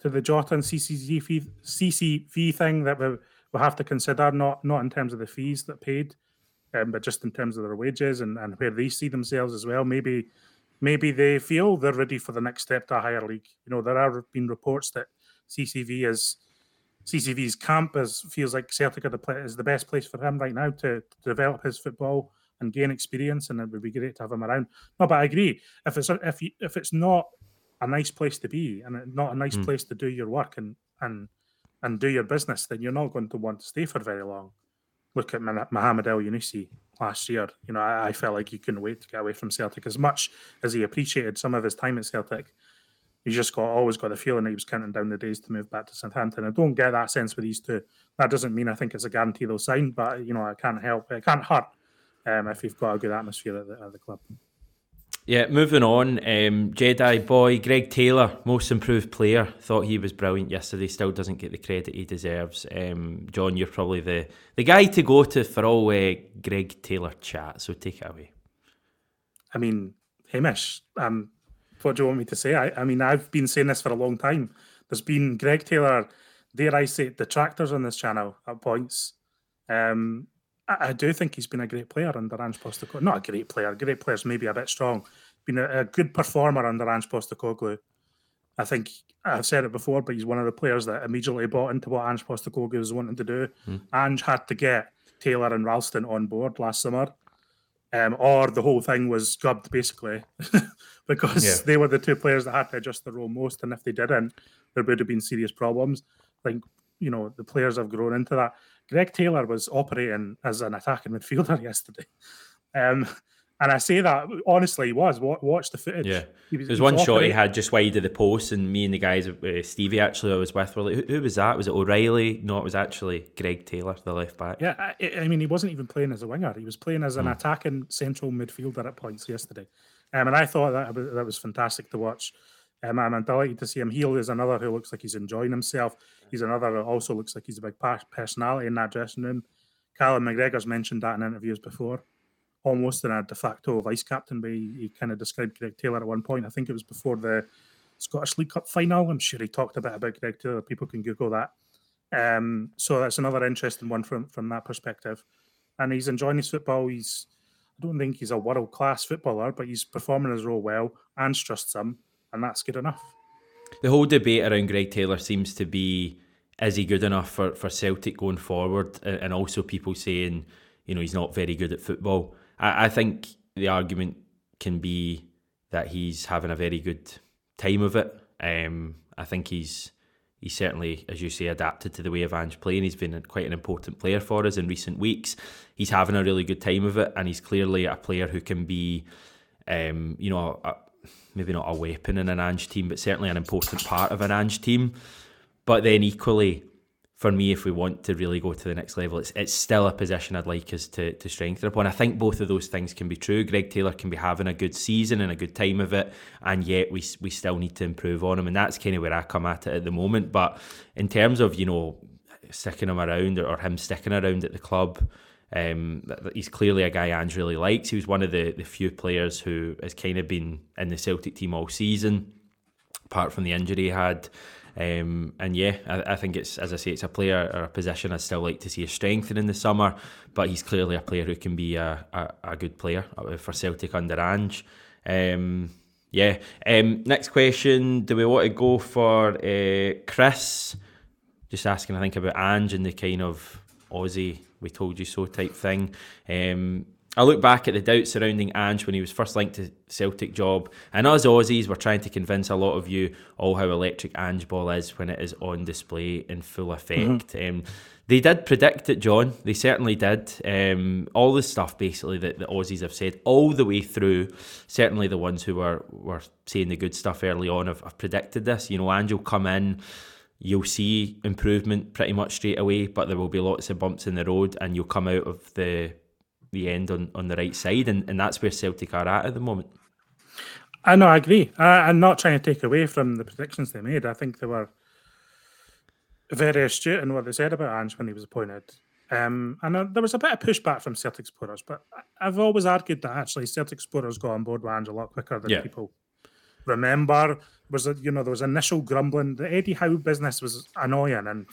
to the Jota and CCV CCV thing that we we have to consider. Not not in terms of the fees that paid, um, but just in terms of their wages and, and where they see themselves as well. Maybe maybe they feel they're ready for the next step to a higher league. You know, there have been reports that CCV is CCV's camp is feels like Celtic the, is the best place for him right now to, to, develop his football and gain experience, and it would be great to have him around. No, but I agree. If it's if you, if it's not a nice place to be and not a nice mm. place to do your work and and and do your business, then you're not going to want to stay for very long look at Mohamed Elyounoussi last year. You know, I, I, felt like he couldn't wait to get away from Celtic as much as he appreciated some of his time at Celtic. He just got always got the feeling that he was counting down the days to move back to Southampton. I don't get that sense with these two. That doesn't mean I think it's a guarantee they'll sign, but you know, I can't help it can't hurt um, if you've got a good atmosphere at the, at the club.
Yeah, moving on. Um, Jedi boy Greg Taylor, most improved player. Thought he was brilliant yesterday. Still doesn't get the credit he deserves. Um, John, you're probably the, the guy to go to for all uh, Greg Taylor chat. So take it away.
I mean, Hamish, um, what do you want me to say? I, I mean, I've been saying this for a long time. There's been Greg Taylor, dare I say, detractors on this channel at points. Um, I, I, do think he's been a great player under Ange Postecoglou. Not a great player. Great players maybe a bit strong. Been a, a good performer under Ange Postecoglou. I think I've said it before, but he's one of the players that immediately bought into what Ange Postecoglou was wanting to do. Mm. Ange had to get Taylor and Ralston on board last summer, um, or the whole thing was gubbed basically, *laughs* because yeah. they were the two players that had to adjust the role most, and if they didn't, there would have been serious problems. I think you know the players have grown into that. Greg Taylor was operating as an attacking midfielder *laughs* yesterday. Um, and I say that honestly, he was. Watch the footage.
Yeah, was, there's one shot he had just wide of the post, and me and the guys, uh, Stevie actually, I was with, were like, who, who, was that? Was it O'Riley? No, it was actually Greg Taylor, the left back.
Yeah, I, I mean, he wasn't even playing as a winger; he was playing as an mm. attacking central midfielder at points yesterday. Um, and I thought that that was fantastic to watch. Um, I'm delighted to see him. Heel is another who looks like he's enjoying himself. He's another who also looks like he's a big personality in that dressing room. Callum McGregor's mentioned that in interviews before, almost in a de facto vice captain He, he kind of described Greg Taylor at one point. I think it was before the Scottish League Cup final. I'm sure he talked a bit about Greg Taylor. People can Google that. Um, so that's another interesting one from from that perspective. And he's enjoying his football. He's I don't think he's a world class footballer, but he's performing his role well. and trusts him, and that's good enough.
The whole debate around Greg Taylor seems to be is he good enough for, for Celtic going forward? And also people saying, you know, he's not very good at football. I, I think the argument can be that he's having a very good time of it. Um, I think he's he's certainly, as you say, adapted to the way of Ange playing. He's been quite an important player for us in recent weeks. He's having a really good time of it, and he's clearly a player who can be, um, you know, a, maybe not a weapon in an Ange team, but certainly an important part of an Ange team. But then equally, for me, if we want to really go to the next level, it's it's still a position I'd like us to to strengthen upon. I think both of those things can be true. Greg Taylor can be having a good season and a good time of it, and yet we we still need to improve on him, and that's kind of where I come at it at the moment. But in terms of you know sticking him around or, him sticking around at the club. Um, he's clearly a guy Ange really likes. He was one of the, the few players who has kind of been in the Celtic team all season, apart from the injury he had. Um, and yeah, I, I, think it's as I say, it's a player or a position I still like to see a strengthen in the summer. But he's clearly a player who can be a, a, a good player uh, for Celtic under Ange. Um, yeah. Um, next question: Do we want to go for uh, Chris? Just asking, I think about Ange and the kind of Aussie we told you so type thing. Um, I look back at the doubts surrounding Ange when he was first linked to Celtic job, and us Aussies were trying to convince a lot of you all how electric Ange ball is when it is on display in full effect. Mm-hmm. Um, they did predict it, John. They certainly did. Um, all the stuff basically that the Aussies have said all the way through. Certainly the ones who were were saying the good stuff early on have, have predicted this. You know, Ange will come in you'll see improvement pretty much straight away, but there will be lots of bumps in the road, and you'll come out of the the end on, on the right side, and, and that's where Celtic are at at the moment.
I know, I agree. I, I'm not trying to take away from the predictions they made. I think they were very astute in what they said about Ange when he was appointed. Um, and uh, there was a bit of pushback from Celtic supporters, but I've always argued that actually Celtic supporters got on board with Ange a lot quicker than yeah. people remember. Was a, you know there was initial grumbling. The Eddie Howe business was annoying and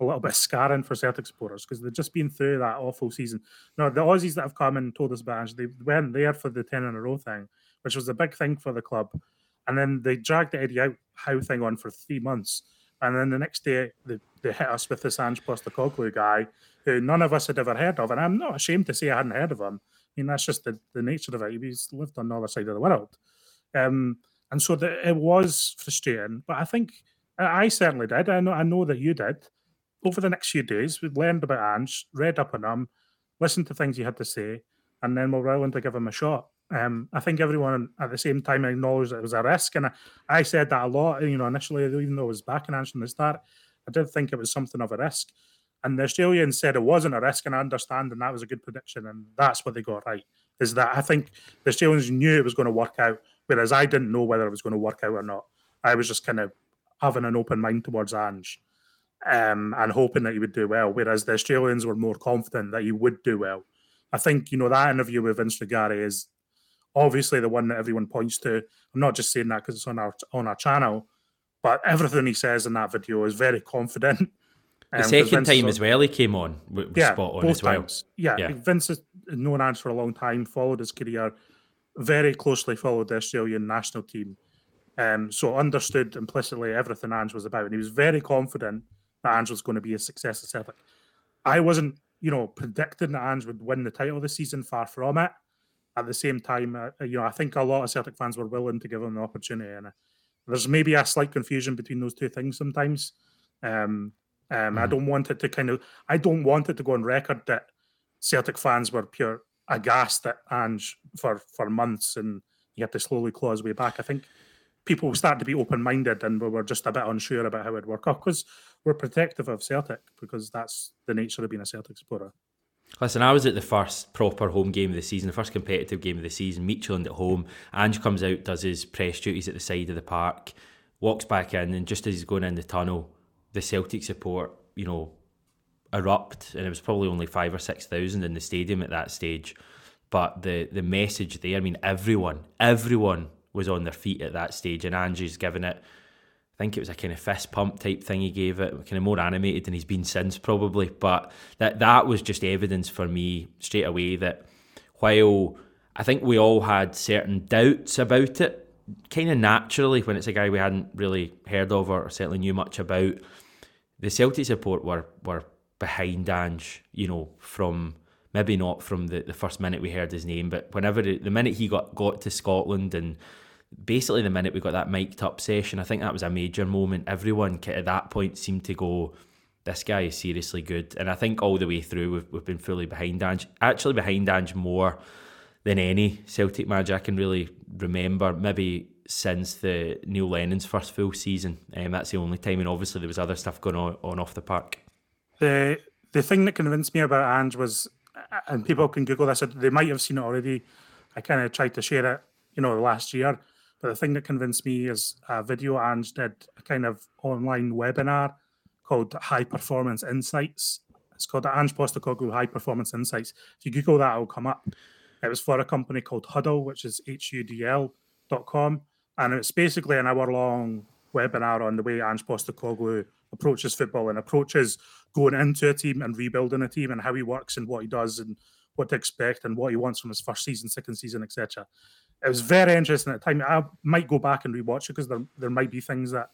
a little bit scarring for Celtic supporters because they've just been through that awful season. Now, the Aussies that have come and told us about they weren't there for the 10 in a row thing, which was a big thing for the club. And then they dragged the Eddie out how thing on for three months. And then the next day, they, they hit us with this Ange Postecoglou guy who none of us had ever heard of. And I'm not ashamed to say I hadn't heard of him. I mean, that's just the, the nature of it. He's lived on the other side of the world. Um, and so the, it was frustrating. But I think I certainly did. I know, I know that you did over the next few days, we learned about Ange, read up on him, listened to things he had to say, and then we're willing to give him a shot. Um, I think everyone at the same time acknowledged that it was a risk, and I, I said that a lot. You know, initially, even though I was back in Ange from the start, I did think it was something of a risk. And the Australians said it wasn't a risk, and I understand, and that was a good prediction, and that's what they got right. Is that I think the Australians knew it was going to work out, whereas I didn't know whether it was going to work out or not. I was just kind of having an open mind towards Ange um, and hoping that he would do well, whereas the Australians were more confident that he would do well. I think, you know, that interview with Vince Rugari is obviously the one that everyone points to. I'm not just saying that because it's on our on our channel, but everything he says in that video is very confident. *laughs*
The um, second time as well he came on was yeah, spot on as well.
Times. Yeah, yeah, Vince has known Ange for a long time, followed his career, very closely followed the Australian national team. Um, so understood implicitly everything Ange was about. And he was very confident that Ange was going to be a success at Celtic. I wasn't, you know, predicting that Ange would win the title this season. Far from it. At the same time, uh, you know, I think a lot of Celtic fans were willing to give him the opportunity, and uh, there's maybe a slight confusion between those two things sometimes. Um, um, mm-hmm. I don't want it to kind of, I don't want it to go on record that Celtic fans were pure aghast at Ange for for months, and he had to slowly claw his way back. I think people start to be open minded and we were just a bit unsure about how it'd work out because we're protective of Celtic because that's the nature of being a Celtic supporter.
Listen, I was at the first proper home game of the season, the first competitive game of the season, Midtjylland at home. Ange comes out, does his press duties at the side of the park, walks back in, and just as he's going in the tunnel, the Celtic support, you know, erupt. And it was probably only five or 6,000 in the stadium at that stage. But the, the message there, I mean, everyone, everyone was on their feet at that stage, and Ange's given it. I think it was a kind of fist pump type thing he gave it, kind of more animated than he's been since probably. But that that was just evidence for me straight away that while I think we all had certain doubts about it, kind of naturally when it's a guy we hadn't really heard of or certainly knew much about, the Celtic support were were behind Ange, you know, from maybe not from the, the first minute we heard his name, but whenever the, the minute he got got to Scotland and basically the minute we got that mic'd up session, I think that was a major moment. Everyone at that point seemed to go, this guy is seriously good. And I think all the way through we've, we've been fully behind Ange, actually behind Ange more than any Celtic manager I can really remember. Maybe since the Neil Lennon's first full season. Um, that's the only time, and obviously there was other stuff going on, on off the park.
The the thing that convinced me about Ange was, and people can Google this, they might have seen it already. I kind of tried to share it, you know, last year. But the thing that convinced me is a video Ange did a kind of online webinar called High Performance Insights. It's called the Ange Postecoglou High Performance Insights. If you Google that, it'll come up. It was for a company called Huddle, which is H-U-D-L.com. And it's basically an hour long webinar on the way Ange Postecoglou approaches football and approaches going into a team and rebuilding a team and how he works and what he does and what to expect and what he wants from his first season, second season, etc. It was very interesting at the time. I might go back and rewatch it because there, there might be things that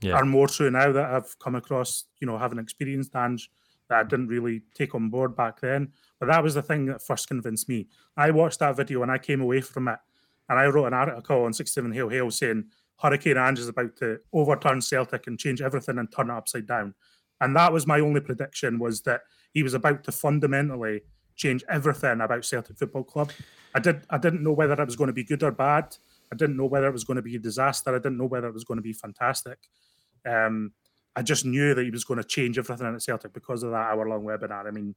yeah. are more true now that I've come across, you know, having experienced Ange that I didn't really take on board back then. But that was the thing that first convinced me. I watched that video and I came away from it and I wrote an article on 67 Hail Hail saying Hurricane Ange is about to overturn Celtic and change everything and turn it upside down. And that was my only prediction was that he was about to fundamentally change everything about Celtic Football Club. I did I didn't know whether it was going to be good or bad. I didn't know whether it was going to be a disaster. I didn't know whether it was going to be fantastic. Um, I just knew that he was going to change everything at Celtic because of that hour long webinar. I mean,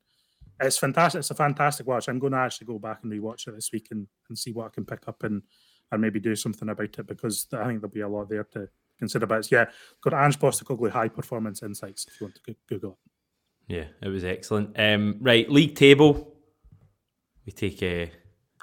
it's fantastic. It's a fantastic watch. I'm going to actually go back and rewatch it this week and, and see what I can pick up and and maybe do something about it because I think there'll be a lot there to consider. But yeah, got Ange Postecoglou High Performance Insights if you want to Google it.
Yeah, it was excellent. Um, right, league table. We take a,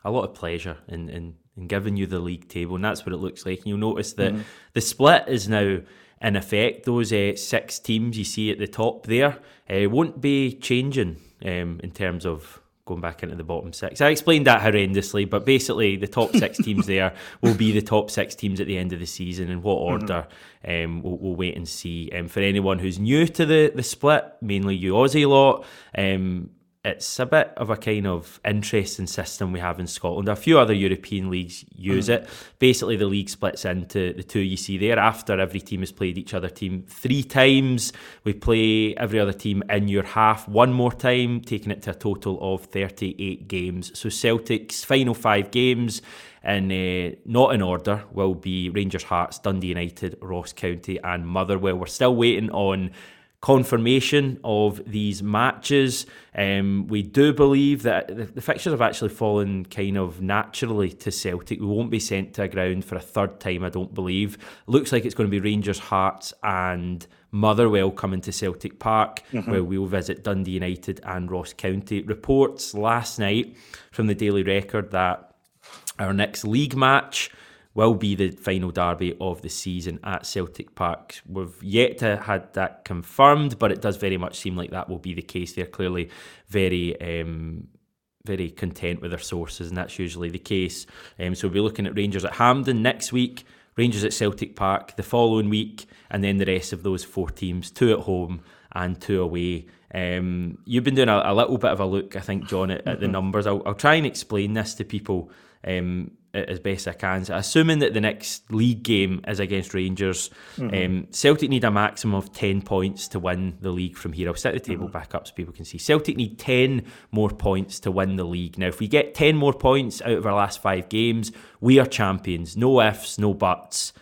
a lot of pleasure in, in, in giving you the league table, and that's what it looks like. And you'll notice that mm. the split is now in effect. Those uh, six teams you see at the top there uh, won't be changing um, in terms of going back into the bottom six. I explained that horrendously, but basically the top six *laughs* teams there will be the top six teams at the end of the season. In what mm-hmm. order, mm-hmm. um, we'll, we'll, wait and see. Um, for anyone who's new to the, the split, mainly you Aussie lot, um, it's a bit of a kind of interesting system we have in Scotland. A few other European leagues use mm. it. Basically, the league splits into the two you see there. After every team has played each other team three times, we play every other team in your half one more time, taking it to a total of 38 games. So Celtic's final five games, and uh, not in order, will be Rangers Hearts, Dundee United, Ross County, and Motherwell. We're still waiting on confirmation of these matches. Um, we do believe that the, the, fixtures have actually fallen kind of naturally to Celtic. We won't be sent to a ground for a third time, I don't believe. Looks like it's going to be Rangers, Hearts, and Motherwell coming to Celtic Park, mm-hmm. where we'll visit Dundee United and Ross County. Reports last night from the Daily Record that our next league match will be the final derby of the season at Celtic Park. We've yet to had that confirmed, but it does very much seem like that will be the case. They're clearly very um, very content with their sources, and that's usually the case. Um, so we'll be looking at Rangers at Hampden next week, Rangers at Celtic Park the following week, and then the rest of those four teams, two at home and two away. Um, you've been doing a, a, little bit of a look, I think, John, at, at the mm-hmm. numbers. I'll, I'll, try and explain this to people. Um, as best I can. So assuming that the next league game is against Rangers, mm-hmm. um, Celtic need a maximum of 10 points to win the league from here. I'll set the table mm-hmm. back up so people can see. Celtic need 10 more points to win the league. Now, if we get 10 more points out of our last five games, we are champions. No ifs, no buts.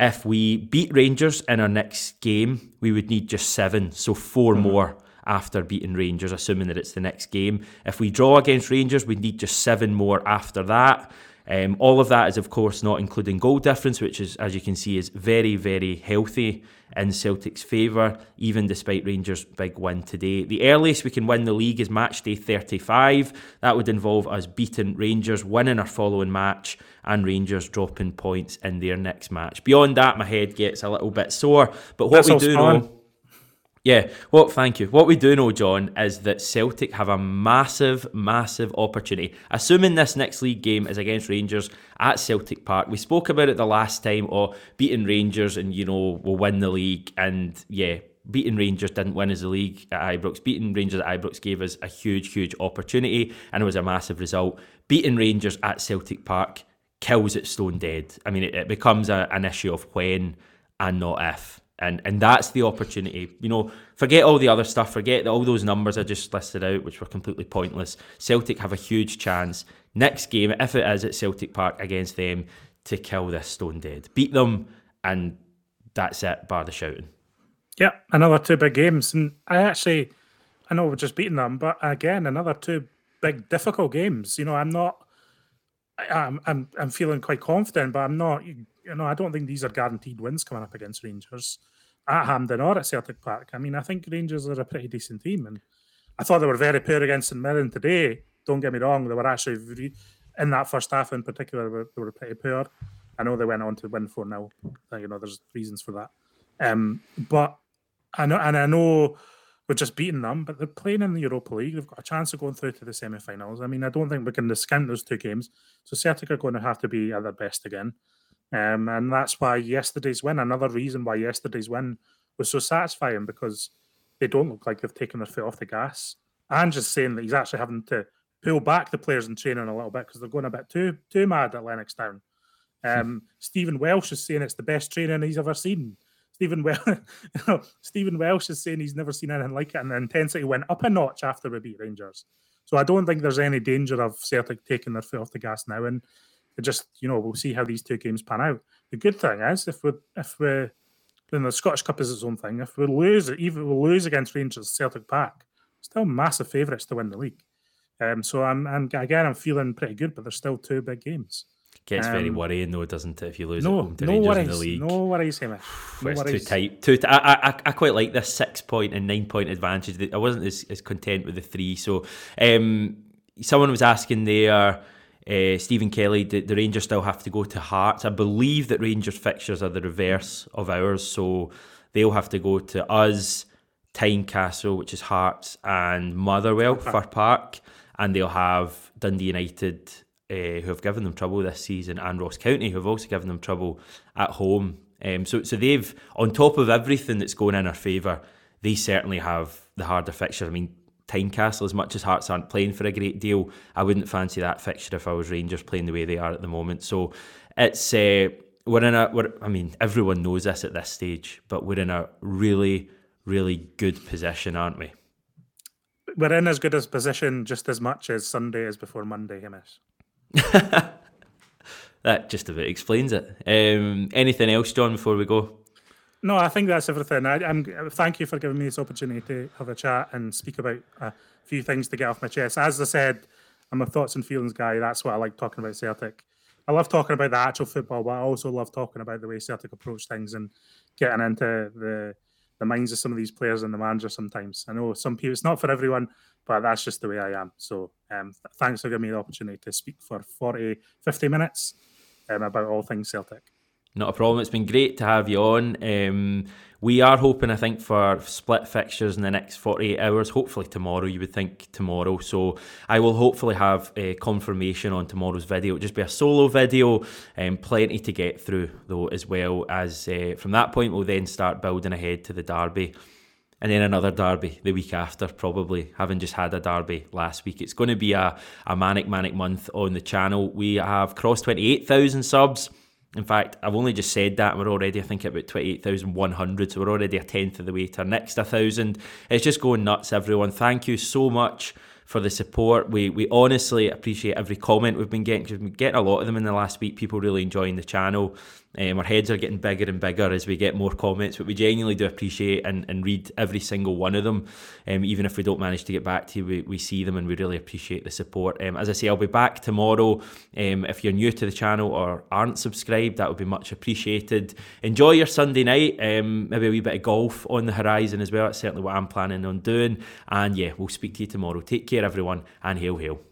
If we beat Rangers in our next game, we would need just seven, so 4 mm-hmm. more after beating Rangers, assuming that it's the next game. If we draw against Rangers, we need just seven more after that. Um, all of that is, of course, not including goal difference, which is, as you can see, is very, very healthy in Celtic's favour, even despite Rangers' big win today. The earliest we can win the league is match day 35. That would involve us beating Rangers, winning our following match, and Rangers dropping points in their next match. Beyond that, my head gets a little bit sore. But what That's we do know Yeah, well, thank you. What we do know, John, is that Celtic have a massive, massive opportunity. Assuming this next league game is against Rangers at Celtic Park, we spoke about it the last time, or beating Rangers and, you know, we'll win the league. And yeah, beating Rangers didn't win as the league at Ibrox. Beating Rangers at Ibrox gave us a huge, huge opportunity, and it was a massive result. Beating Rangers at Celtic Park kills it stone dead. I mean, it, it becomes a, an issue of when and not if and and that's the opportunity. You know, forget all the other stuff, forget all those numbers I just listed out, which were completely pointless. Celtic have a huge chance next game, if it is at Celtic Park against them, to kill this stone dead, beat them, and that's it. Bar the shouting.
Yeah, another two big games, and I actually, I know we're just beating them, but again, another two big difficult games. You know, I'm not. I'm I'm I'm feeling quite confident, but I'm not you know, I don't think these are guaranteed wins coming up against Rangers at Hampden or at Celtic Park. I mean, I think Rangers are a pretty decent team, and I thought they were very poor against St Mirren today. Don't get me wrong; they were actually re- in that first half in particular. They were pretty poor. I know they went on to win four 0 You know, there's reasons for that. Um, but I know, and I know we're just beating them, but they're playing in the Europa League. They've got a chance of going through to the semi-finals. I mean, I don't think we can discount those two games. So Celtic are going to have to be at their best again. Um, and that's why yesterday's win, another reason why yesterday's win was so satisfying because they don't look like they've taken their foot off the gas. And just saying that he's actually having to pull back the players in training a little bit because they're going a bit too too mad at Lennoxtown. Hmm. Um, Stephen Welsh is saying it's the best training he's ever seen. Stephen Welsh, *laughs* Stephen Welsh is saying he's never seen anything like it, and the intensity went up a notch after we beat Rangers. So I don't think there's any danger of Celtic taking their foot off the gas now. And it just you know we'll see how these two games pan out. The good thing is if we if we then the Scottish Cup is its own thing. If we lose, even we lose against Rangers, Celtic Park, still massive favourites to win the league. Um, so I'm, I'm again I'm feeling pretty good, but there's still two big games.
Gets um, very worrying though, doesn't it? If you lose no, at home to no Rangers
worries,
in the league,
no worries, Hamish. *sighs*
No it's worries. too tight. Too t- I, I, I quite like this six point and nine point advantage. I wasn't as, as content with the three. So, um, someone was asking there uh, Stephen Kelly, the, the, Rangers still have to go to Hearts. I believe that Rangers fixtures are the reverse of ours, so they'll have to go to us, Tynecastle, which is Hearts, and Motherwell, *laughs* Fir Park, and they'll have Dundee United, uh, who have given them trouble this season, and Ross County, who have also given them trouble at home. Um, so, so they've, on top of everything that's going in our favour, they certainly have the harder fixture. I mean, Tynecastle, as much as Hearts aren't playing for a great deal, I wouldn't fancy that fixture if I was Rangers playing the way they are at the moment. So it's uh, we're in a we're, I mean everyone knows this at this stage, but we're in a really really good position, aren't we?
We're in as good a position just as much as Sunday is before Monday, Hamish. *laughs*
that just about explains it. Um, anything else, John, before we go?
No, I think that's everything. I, am thank you for giving me this opportunity to have a chat and speak about a few things to get off my chest. As I said, I'm a thoughts and feelings guy. That's what I like talking about Celtic. I love talking about the actual football, but I also love talking about the way Celtic approach things and getting into the the minds of some of these players and the manager. Sometimes I know some people it's not for everyone, but that's just the way I am. So um, thanks for giving me the opportunity to speak for 40, 50 minutes um, about all things Celtic.
Not a problem. It's been great to have you on. Um, we are hoping, I think, for split fixtures in the next 48 hours. Hopefully tomorrow, you would think tomorrow. So I will hopefully have a confirmation on tomorrow's video. It'll just be a solo video, um, plenty to get through though, as well as uh, from that point we'll then start building ahead to the derby. And then another derby the week after, probably having just had a derby last week. It's going to be a, a manic, manic month on the channel. We have crossed 28,000 subs. In fact, I've only just said that, and we're already, I think, about 28,100, so we're already a tenth of the way to our next 1,000. It's just going nuts, everyone. Thank you so much for the support. We we honestly appreciate every comment we've been getting, we've been getting a lot of them in the last week. People really enjoying the channel. Um, our heads are getting bigger and bigger as we get more comments, but we genuinely do appreciate and, and read every single one of them. Um, even if we don't manage to get back to you, we, we see them and we really appreciate the support. Um, as I say, I'll be back tomorrow. Um, if you're new to the channel or aren't subscribed, that would be much appreciated. Enjoy your Sunday night. Um, maybe a wee bit of golf on the horizon as well. That's certainly what I'm planning on doing. And yeah, we'll speak to you tomorrow. Take care, everyone, and hail, hail.